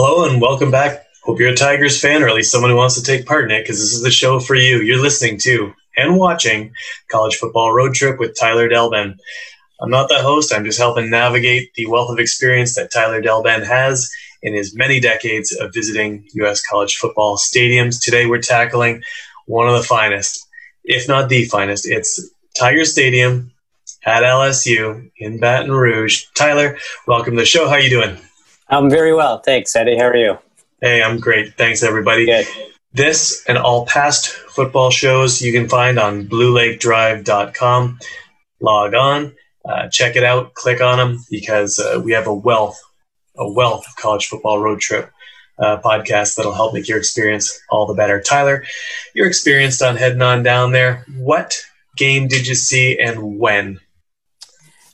Hello and welcome back. Hope you're a Tigers fan, or at least someone who wants to take part in it, because this is the show for you. You're listening to and watching College Football Road Trip with Tyler Delben. I'm not the host, I'm just helping navigate the wealth of experience that Tyler Delben has in his many decades of visiting U.S. college football stadiums. Today we're tackling one of the finest, if not the finest. It's Tiger Stadium at LSU in Baton Rouge. Tyler, welcome to the show. How you doing? I'm very well. Thanks, Eddie. How are you? Hey, I'm great. Thanks, everybody. Good. This and all past football shows you can find on bluelakedrive.com. Log on, uh, check it out, click on them because uh, we have a wealth, a wealth of college football road trip uh, podcasts that'll help make your experience all the better. Tyler, you're experienced on heading on down there. What game did you see and when?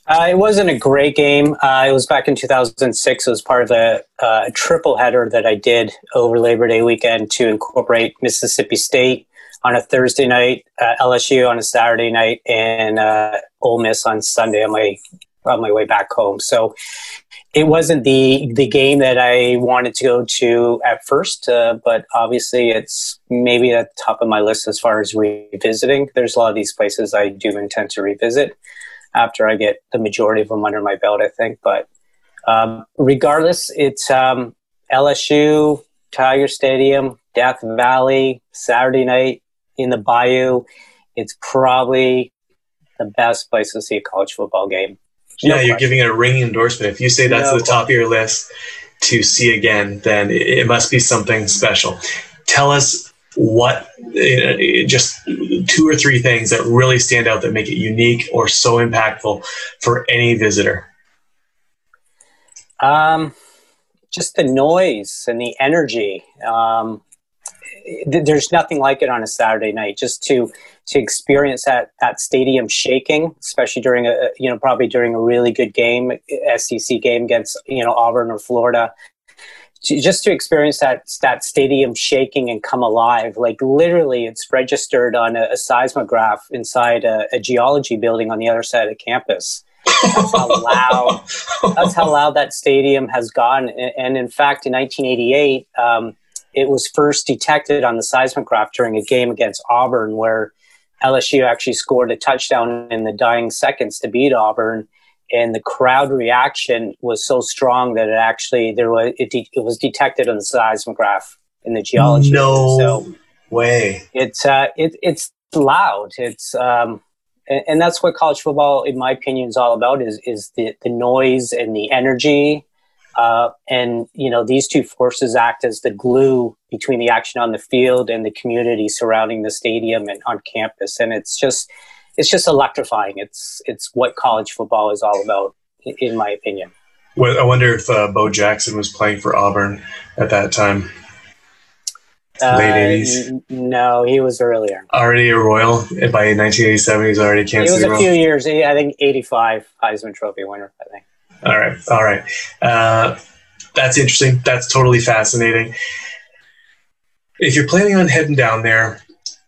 Uh, it wasn't a great game. Uh, it was back in 2006. It was part of a, uh, triple header that I did over Labor Day weekend to incorporate Mississippi State on a Thursday night, uh, LSU on a Saturday night, and uh, Ole Miss on Sunday on my on my way back home. So it wasn't the the game that I wanted to go to at first, uh, but obviously it's maybe at the top of my list as far as revisiting. There's a lot of these places I do intend to revisit after I get the majority of them under my belt, I think. But um, regardless, it's um, LSU, Tiger Stadium, Death Valley, Saturday night in the Bayou. It's probably the best place to see a college football game. No yeah, you're giving it a ringing endorsement. If you say that's no the top of your list to see again, then it must be something special. Tell us what just two or three things that really stand out that make it unique or so impactful for any visitor. Um, just the noise and the energy. Um, th- there's nothing like it on a saturday night just to to experience that that stadium shaking especially during a you know probably during a really good game sec game against you know auburn or florida to, just to experience that that stadium shaking and come alive. Like literally, it's registered on a, a seismograph inside a, a, geology building on the other side of campus. That's how loud. That's how loud that stadium has gone. And, and in fact, in 1988, um, it was first detected on the seismograph during a game against Auburn, where LSU actually scored a touchdown in the dying seconds to beat Auburn and the crowd reaction was so strong that it actually there was it, de- it was detected on the seismograph in the geology. No so way. It's uh, it, it's loud. It's um, and, and, that's what college football, in my opinion, is all about is is the the noise and the energy. Uh, and you know these two forces act as the glue between the action on the field and the community surrounding the stadium and on campus and it's just it's just electrifying. It's it's what college football is all about, in my opinion. Well, I wonder if uh, Bo Jackson was playing for Auburn at that time. Uh, Late eighties. N- no, he was earlier. Already a Royal by 1987. He's already Kansas. He was a few years. I think 85 Heisman Trophy winner. I think. All right, all right. Uh, that's interesting. That's totally fascinating. If you're planning on heading down there,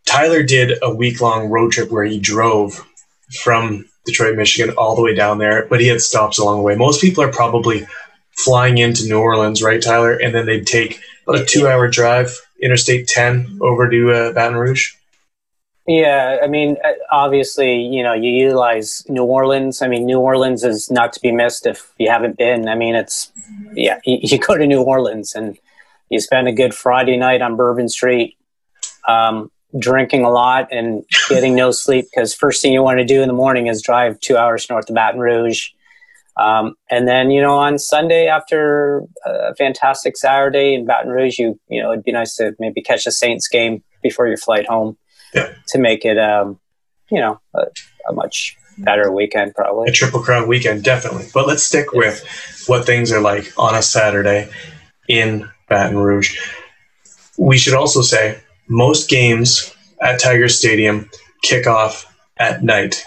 Tyler did a week long road trip where he drove from Detroit, Michigan, all the way down there, but he had stops along the way. Most people are probably flying into New Orleans, right, Tyler? And then they'd take about a two hour drive, Interstate 10, over to uh, Baton Rouge. Yeah, I mean, uh, obviously, you know, you utilize New Orleans. I mean, New Orleans is not to be missed if you haven't been. I mean, it's, yeah, you, you go to New Orleans and you spend a good Friday night on Bourbon Street. Um, drinking a lot and getting no sleep because first thing you want to do in the morning is drive two hours north of Baton Rouge. Um, and then, you know, on Sunday after a fantastic Saturday in Baton Rouge, you, you know, it'd be nice to maybe catch a Saints game before your flight home yeah. to make it, um, you know, a, a, much better weekend, probably. A Triple Crown weekend, definitely. But let's stick with what things are like on a Saturday in Baton Rouge. We should also say most games at Tiger Stadium kick off at night.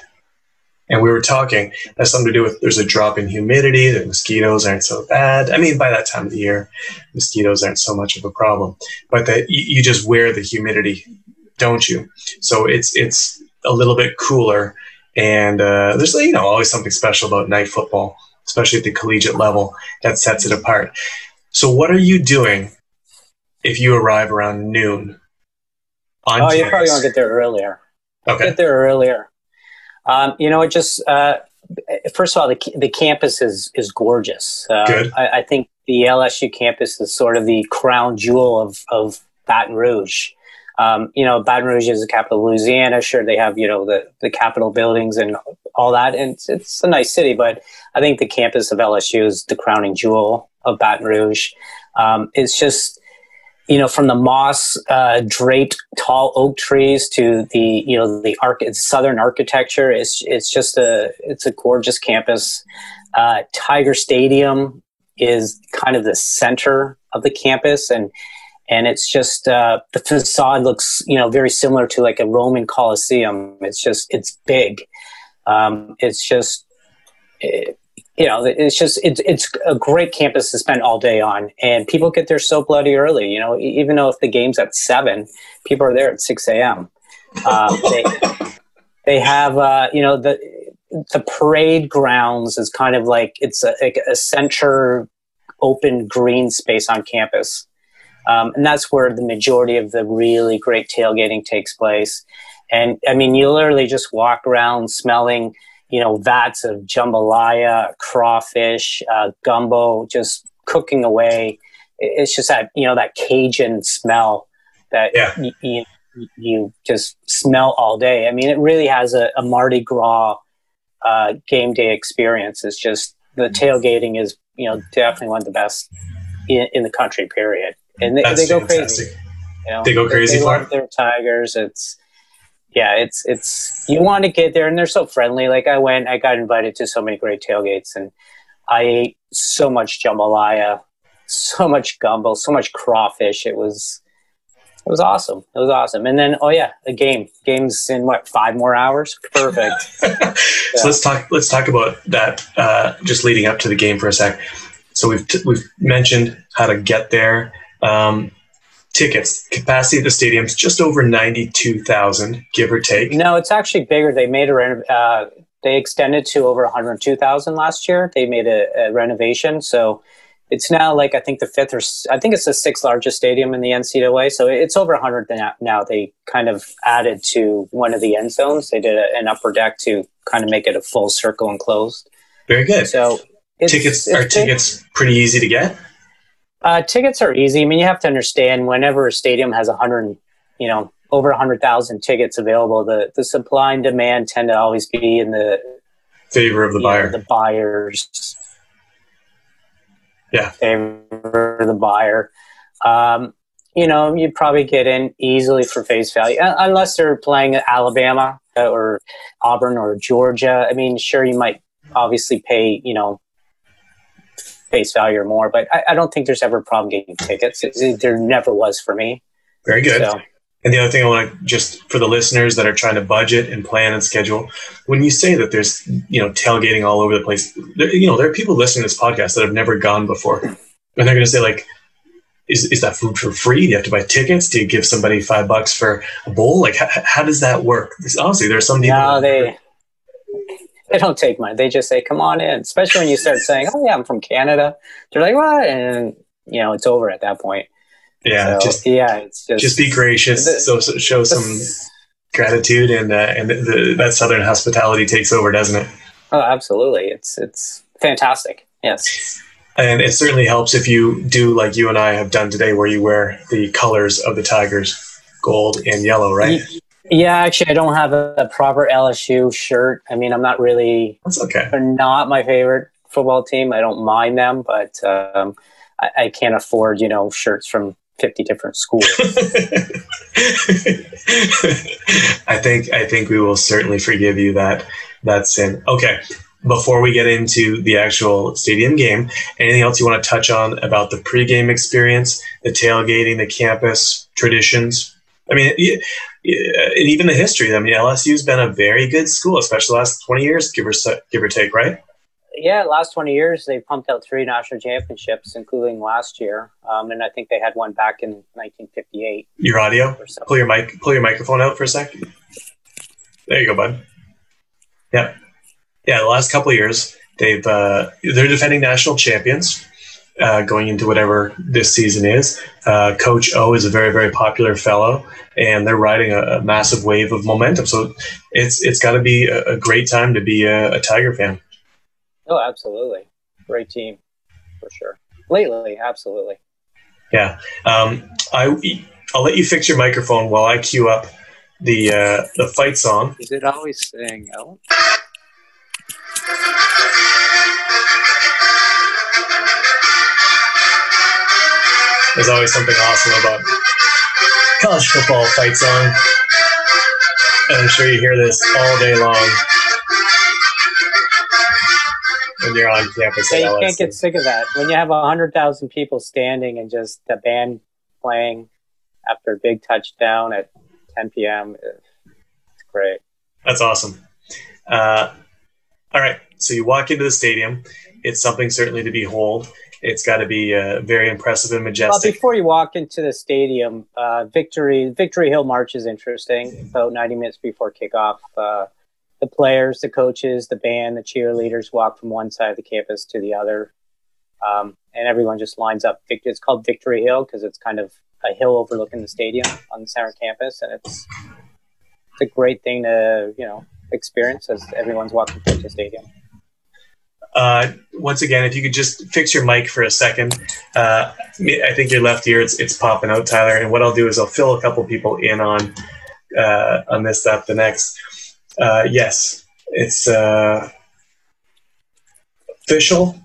And we were talking, that's something to do with there's a drop in humidity, the mosquitoes aren't so bad. I mean, by that time of the year, mosquitoes aren't so much of a problem, but that you just wear the humidity, don't you? So it's it's a little bit cooler, and uh, there's you know always something special about night football, especially at the collegiate level that sets it apart. So, what are you doing if you arrive around noon? On oh, you probably want to get there earlier. Okay. Get there earlier. Um, you know, it just uh, first of all, the the campus is is gorgeous. Uh, Good. I, I, think the LSU campus is sort of the crown jewel of of Baton Rouge. Um, you know, Baton Rouge is the capital of Louisiana. Sure, they have you know the the Capitol buildings and all that, and it's, it's a nice city. But I think the campus of LSU is the crowning jewel of Baton Rouge. Um, it's just you know from the moss uh, draped tall oak trees to the you know the arch- southern architecture. It's it's just a it's a gorgeous campus. Uh, Tiger Stadium is kind of the center of the campus and and it's just uh, the facade looks you know very similar to like a Roman Colosseum. It's just it's big. Um, it's just it, you know it's just it's it's a great campus to spend all day on, and people get there so bloody early. You know, even though if the game's at seven, people are there at six a.m. Um, they they have uh, you know the the parade grounds is kind of like it's a, a center open green space on campus um, and that's where the majority of the really great tailgating takes place. And I mean, you literally just walk around smelling, you know, vats of jambalaya, crawfish, uh, gumbo, just cooking away. It's just that, you know, that Cajun smell that yeah. y- you, you just smell all day. I mean, it really has a, a Mardi Gras uh, game day experience. It's just the tailgating is, you know, definitely one of the best in, in the country, period and they, they go fantastic. crazy. You know, they go crazy they, they love their tigers. It's yeah, it's it's you want to get there, and they're so friendly. Like I went, I got invited to so many great tailgates, and I ate so much jambalaya, so much gumbo, so much crawfish. It was it was awesome. It was awesome. And then, oh yeah, a game. Games in what five more hours? Perfect. so let's talk. Let's talk about that. Uh, just leading up to the game for a sec. So we've t- we've mentioned how to get there. Um, tickets capacity of the stadium's just over 92,000 give or take. No, it's actually bigger. They made a uh, they extended to over 102,000 last year. They made a, a, renovation, so it's now like I think the fifth or I think it's the sixth largest stadium in the NCAA. So it's over 100 now. They kind of added to one of the end zones. They did a, an upper deck to kind of make it a full circle enclosed. Very good. So tickets are tickets pretty easy to get. Uh, tickets are easy. I mean, you have to understand whenever a stadium has a hundred, you know, over a hundred thousand tickets available, the the supply and demand tend to always be in the favor of the buyer. Know, the buyers. Yeah. Favor the buyer. Um, you know, you probably get in easily for face value, unless they're playing Alabama or Auburn or Georgia. I mean, sure, you might obviously pay, you know, face value or more. But I, I don't think there's ever a problem getting tickets. It, there never was for me. Very good. So. And the other thing I want to just for the listeners that are trying to budget and plan and schedule, when you say that there's you know tailgating all over the place, there, you know there are people listening to this podcast that have never gone before, and they're going to say like, is, is that food for free? Do you have to buy tickets? Do you give somebody five bucks for a bowl? Like, how, how does that work? Because honestly, there are some people. No, they they don't take money. They just say, "Come on in." Especially when you start saying, "Oh yeah, I'm from Canada," they're like, "What?" And you know, it's over at that point. Yeah, so, just yeah, it's just just be gracious. The, so, so, show some gratitude, and uh, and the, the, that southern hospitality takes over, doesn't it? Oh, absolutely. It's it's fantastic. Yes. And it certainly helps if you do like you and I have done today, where you wear the colors of the Tigers, gold and yellow, right? Yeah, actually, I don't have a, a, proper LSU shirt. I mean, I'm not really. That's okay. They're not my favorite football team. I don't mind them, but um, I, I, can't afford, you know, shirts from 50 different schools. I think I think we will certainly forgive you that that sin. Okay. Before we get into the actual stadium game, anything else you want to touch on about the pregame experience, the tailgating, the campus traditions? I mean, and even the history. I mean, LSU's been a very good school, especially the last twenty years, give or give or take, right? Yeah, last twenty years they pumped out three national championships, including last year, um, and I think they had one back in 1958. Your audio. Pull your mic. Pull your microphone out for a second. There you go, bud. Yeah, yeah. The last couple years, they've uh, they're defending national champions. Uh, going into whatever this season is. Uh, Coach O is a very very popular fellow, and they're riding a, a massive wave of momentum. So it's it's got to be a, a, great time to be a, a Tiger fan. Oh, absolutely, great team for sure. Lately, absolutely. Yeah, um, I I'll let you fix your microphone while I cue up the uh, the fight song. Is it always saying out? There's always something awesome about college football fight song. And I'm sure you hear this all day long when you're on campus. Yeah, you can't get sick of that. When you have 100,000 people standing and just the band playing after a big touchdown at 10 p.m., it's great. That's awesome. Uh, all right. So you walk into the stadium. It's something certainly to behold. It's got to be uh, very impressive and majestic. Well, before you walk into the stadium, uh, Victory Victory Hill March is interesting. About 90 minutes before kickoff, uh, the players, the coaches, the band, the cheerleaders walk from one side of the campus to the other, um, and everyone just lines up. It's called Victory Hill because it's kind of a hill overlooking the stadium on the center campus, and it's it's a great thing to you know experience as everyone's walking towards the stadium. Uh, once again, if you could just fix your mic for a second. Uh, I think your left ear it's, it's popping out, Tyler. And what I'll do is I'll fill a couple people in on uh, on this stuff. The next, uh, yes, it's uh, official.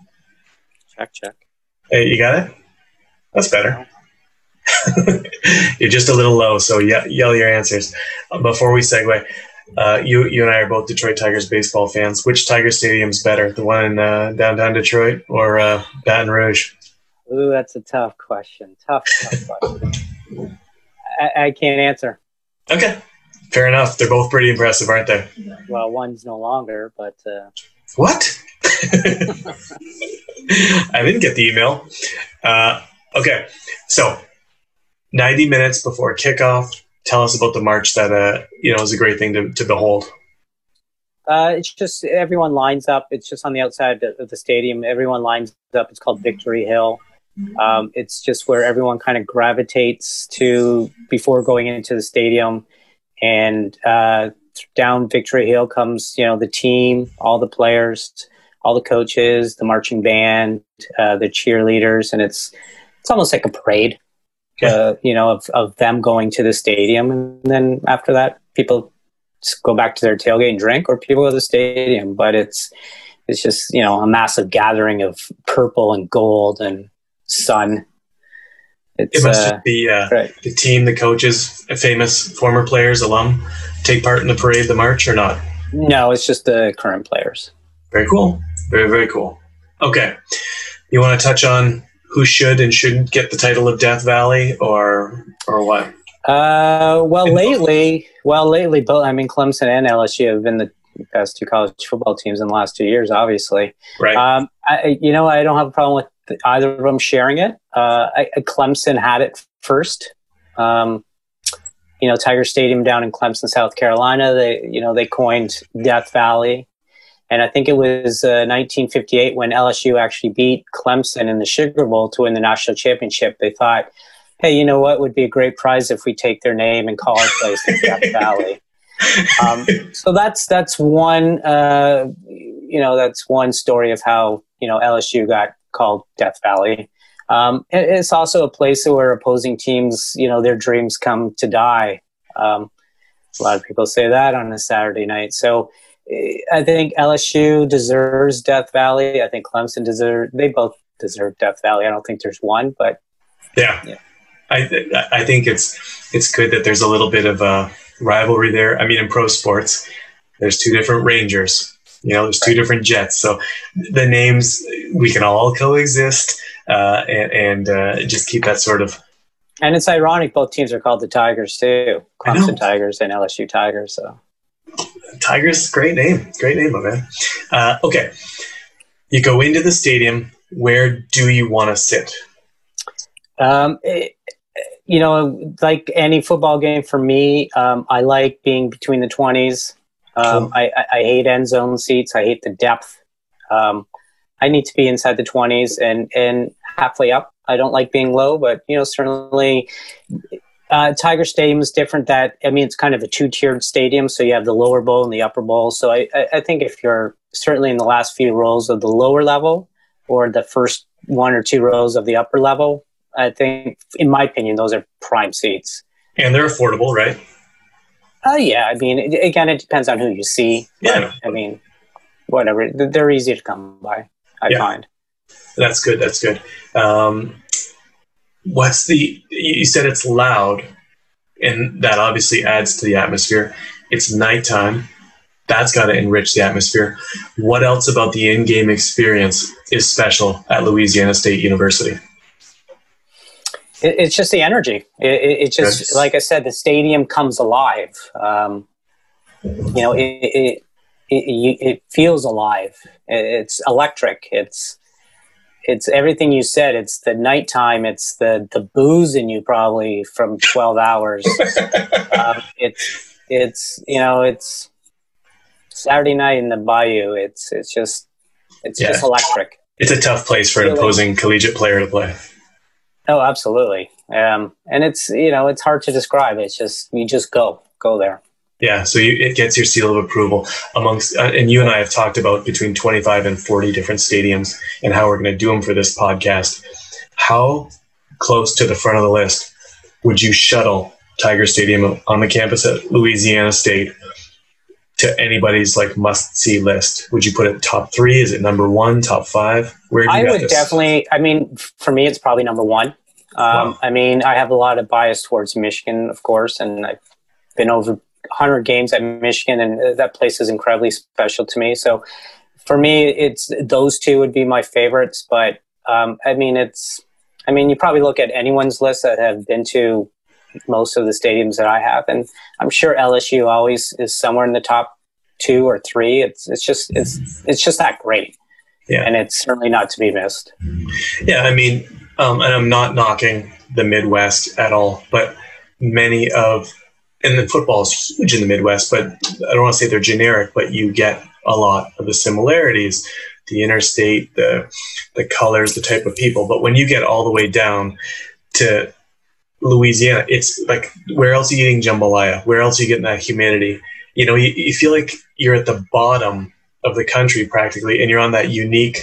Check check. Hey, you got it. That's better. You're just a little low, so yell your answers before we segue. Uh, you you and I are both Detroit Tigers baseball fans. Which Tiger Stadium's better, the one in uh, downtown Detroit or uh, Baton Rouge? Ooh, that's a tough question. Tough, tough question. I, I, can't answer. Okay, fair enough. They're both pretty impressive, aren't they? Well, one's no longer, but uh, what? I didn't get the email. Uh, okay, so ninety minutes before kickoff tell us about the march that uh, you know is a great thing to, to behold. Uh, it's just everyone lines up. It's just on the outside of the stadium. Everyone lines up. It's called Victory Hill. Um, it's just where everyone kind of gravitates to before going into the stadium. And uh, down Victory Hill comes, you know, the team, all the players, all the coaches, the marching band, uh, the cheerleaders, and it's it's almost like a parade uh, you know, of, of them going to the stadium. And then after that, people go back to their tailgate and drink, or people go to the stadium. But it's it's just you know a massive gathering of purple and gold and sun. It's, it must uh, just be uh, right. the team, the coaches, famous former players, alum, take part in the parade, the march, or not? No, it's just the current players. Very cool. Very very cool. Okay, you want to touch on who should and shouldn't get the title of Death Valley, or or what? Uh, well, lately, well, lately, both I mean, Clemson and LSU have been the best two college football teams in the last two years, obviously. Right. Um, I, you know, I don't have a problem with either of them sharing it. Uh, I, Clemson had it first. Um, you know, Tiger Stadium down in Clemson, South Carolina. They, you know, they coined Death Valley. And I think it was uh, 1958 when LSU actually beat Clemson in the Sugar Bowl to win the national championship. They thought, hey, you know what would be a great prize if we take their name and call our place Death Valley. Um, so that's that's one uh, you know that's one story of how you know LSU got called Death Valley. Um, it's also a place where opposing teams, you know, their dreams come to die. Um, a lot of people say that on a Saturday night. So I think LSU deserves Death Valley. I think Clemson deserve. They both deserve Death Valley. I don't think there's one, but yeah, yeah. I th- I think it's it's good that there's a little bit of a rivalry there. I mean, in pro sports, there's two different Rangers. You know, there's two different Jets. So the names we can all coexist uh, and, and uh, just keep that sort of. And it's ironic both teams are called the Tigers too, Clemson Tigers and LSU Tigers. So Tigers, great name, great name, my man. Uh, okay, you go into the stadium. Where do you want to sit? Um, it, you know, like any football game for me, um, I like being between the twenties. Um, cool. I, I, hate end zone seats. I hate the depth. Um, I need to be inside the twenties, and and halfway up. I don't like being low, but you know, certainly uh, Tiger Stadium is different. That I mean, it's kind of a two-tiered stadium, so you have the lower bowl and the upper bowl. So I, I, I think if you're certainly in the last few rows of the lower level or the first one or two rows of the upper level, I think, in my opinion, those are prime seats. And they're affordable, right? Uh, yeah. I mean, it, again, it depends on who you see. Yeah. I mean, whatever. They're easy to come by. I yeah. find. That's good. That's good. Um, what's the? You said it's loud, and that obviously adds to the atmosphere. It's nighttime. That's got to enrich the atmosphere. What else about the in-game experience is special at Louisiana State University? it's just the energy. It, it just, yes. like I said, the stadium comes alive. Um, you know, it, it, it, it feels alive. It's electric. It's it's everything you said. It's the nighttime. It's the the booze in you probably from twelve hours. um, it's it's you know it's Saturday night in the Bayou. It's it's just it's yeah. just electric. It's a tough place for an opposing collegiate player to play. Oh, absolutely. Um, and it's you know it's hard to describe. It's just you just go go there. Yeah, so you, it gets your seal of approval amongst, uh, and you and I have talked about between 25 and 40 different stadiums and how we're going to do them for this podcast. How close to the front of the list would you shuttle Tiger Stadium on the campus at Louisiana State to anybody's like must see list? Would you put it top three? Is it number one, top five? Where I would this? definitely. I mean, for me, it's probably number one. Um, wow. I mean, I have a lot of bias towards Michigan, of course, and I've been over 100 games at Michigan, and that place is incredibly special to me. So for me, it's those two would be my favorites. But um, I mean, it's I mean, you probably look at anyone's list that have been to most of the stadiums that I have, and I'm sure LSU always is somewhere in the top two or three. It's it's just it's it's just that great. Yeah. And it's certainly not to be missed. Yeah, I mean, um, and I'm not knocking the Midwest at all, but many of and then football is huge in the Midwest, but I don't want to say they're generic, but you get a lot of the similarities, the interstate, the the colors, the type of people. But when you get all the way down to Louisiana, it's like where else are you eating jambalaya? Where else are you getting that humidity? You know, you, you feel like you're at the bottom of the country practically, and you're on that unique,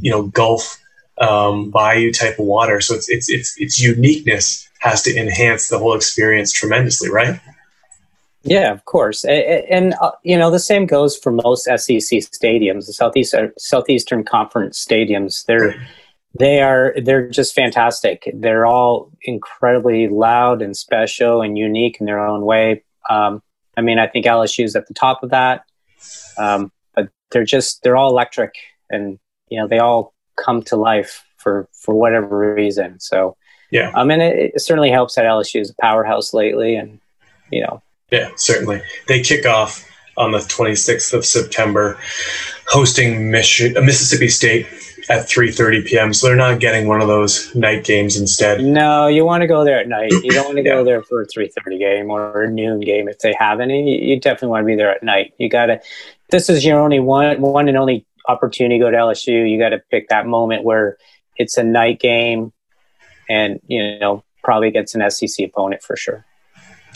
you know, Gulf um, bayou type of water. So it's it's it's its uniqueness has to enhance the whole experience tremendously, right? Yeah, of course, and, uh, you know the same goes for most SEC stadiums, the southeast southeastern conference stadiums. They're they are they're just fantastic. They're all incredibly loud and special and unique in their own way. Um, I mean, I think LSU is at the top of that, um, but they're just they're all electric, and you know they all come to life for for whatever reason. So yeah, I mean, it, it certainly helps that LSU is a powerhouse lately, and you know yeah, certainly. They kick off on the 26th of September, hosting Mich- uh, Mississippi State at 3:30 p.m. So they're not getting one of those night games instead. No, you want to go there at night. You don't want to yeah. go there for a 3:30 game or a noon game if they have any. You definitely want to be there at night. You got to. This is your only one, one and only opportunity to go to LSU. You got to pick that moment where it's a night game, and you know probably gets an SEC opponent for sure.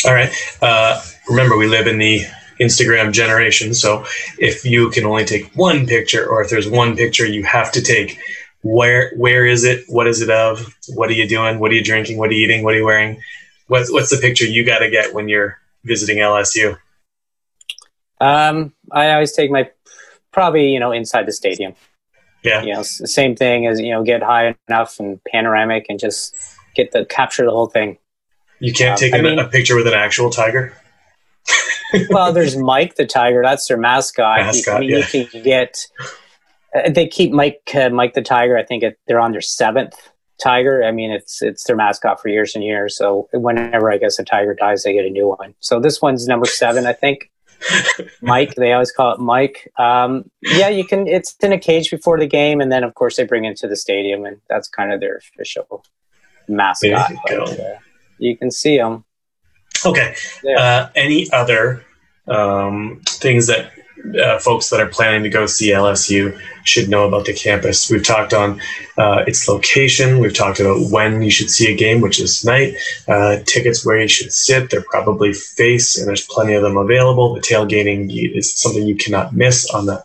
All right. Uh, remember, we live in the Instagram generation. So if you can only take one picture, or if there's one picture you have to take, where where is it? What is it of? What are you doing? What are you drinking? What are you eating? What are you wearing? What's what's the picture you got to get when you're visiting LSU? Um, I always take my probably you know inside the stadium. Yeah. You know, same thing as you know, get high enough and panoramic and just get the capture the whole thing. You can't um, take a, mean, a picture with an actual tiger. well, there's Mike the tiger. That's their mascot. mascot I mean, yeah. you can get. Uh, they keep Mike uh, Mike the tiger. I think it, they're on their seventh tiger. I mean, it's it's their mascot for years and years. So whenever I guess a tiger dies, they get a new one. So this one's number seven, I think. Mike, they always call it Mike. Um, yeah, you can. It's in a cage before the game, and then of course they bring it to the stadium, and that's kind of their official mascot. But, uh, you can see them. Okay. Uh, any other um, things that uh, folks that are planning to go see LSU should know about the campus. We've talked on uh, its location. We've talked about when you should see a game, which is tonight. Uh, tickets where you should sit. They're probably face, and there's plenty of them available. The tailgating is something you cannot miss on the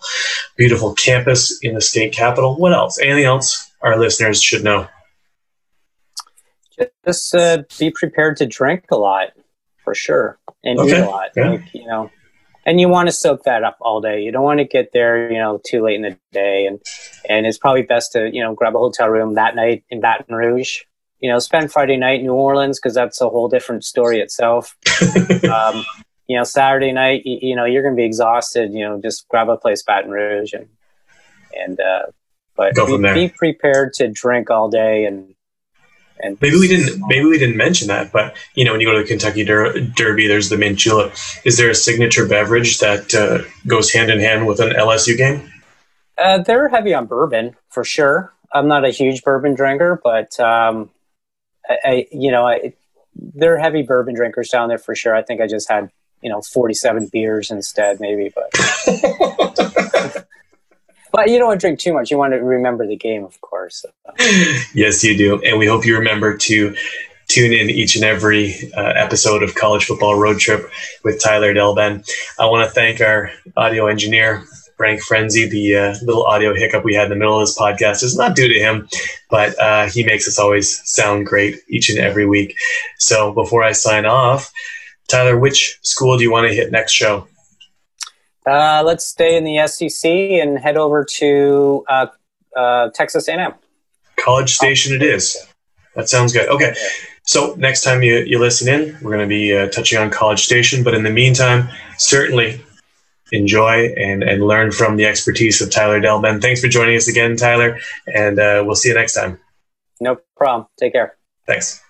beautiful campus in the state capital. What else? Anything else our listeners should know? Just uh, be prepared to drink a lot, for sure, and okay. eat a lot. Yeah. Like, you know and you want to soak that up all day. You don't want to get there, you know, too late in the day, and and it's probably best to you know grab a hotel room that night in Baton Rouge. You know, spend Friday night in New Orleans because that's a whole different story itself. um, you know, Saturday night, you, you know, you're going to be exhausted. You know, just grab a place Baton Rouge and and uh, but be, be prepared to drink all day and and maybe we didn't maybe we didn't mention that, but you know when you go to the Kentucky Der- Derby, there's the mint julep. Is there a signature beverage that uh, goes hand in hand with an LSU game? Uh, they're heavy on bourbon for sure. I'm not a huge bourbon drinker, but um, I, I, you know I, they're heavy bourbon drinkers down there for sure. I think I just had you know 47 beers instead, maybe, but. But you don't want to drink too much. You want to remember the game, of course. yes, you do. And we hope you remember to tune in each and every uh, episode of College Football Road Trip with Tyler Delben. I want to thank our audio engineer, Frank Frenzy. The uh, little audio hiccup we had in the middle of this podcast is not due to him, but uh, he makes us always sound great each and every week. So before I sign off, Tyler, which school do you want to hit next show? Uh, let's stay in the SEC and head over to uh, uh, Texas A&M. College Station, it is. That sounds good. Okay, so next time you, you listen in, we're going to be uh, touching on College Station. But in the meantime, certainly enjoy and, and learn from the expertise of Tyler Delben. Thanks for joining us again, Tyler, and uh, we'll see you next time. No problem. Take care. Thanks.